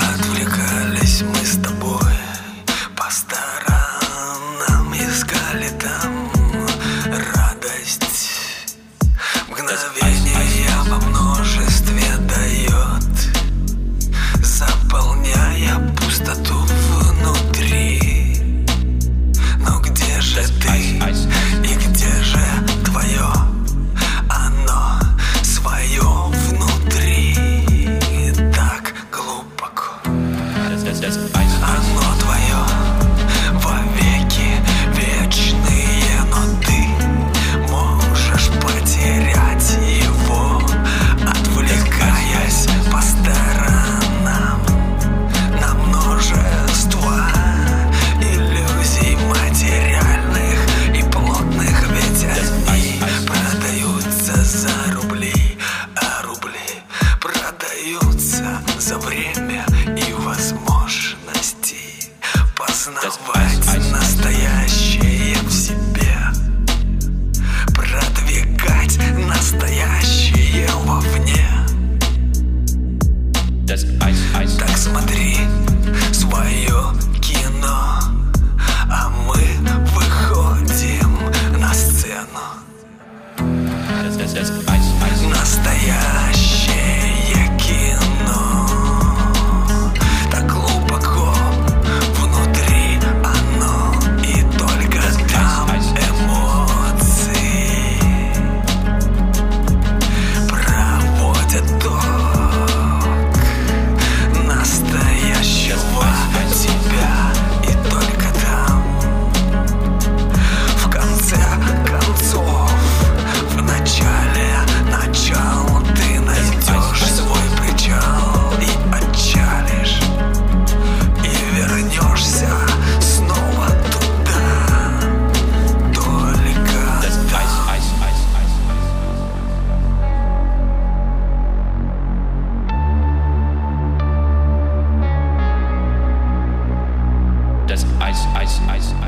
Отвлекались мы с тобой по сторонам, искали там Познавать настоящее в себе. Продвигать настоящее вовне. Так смотри свое кино А мы выходим на сцену. Настоящее. I,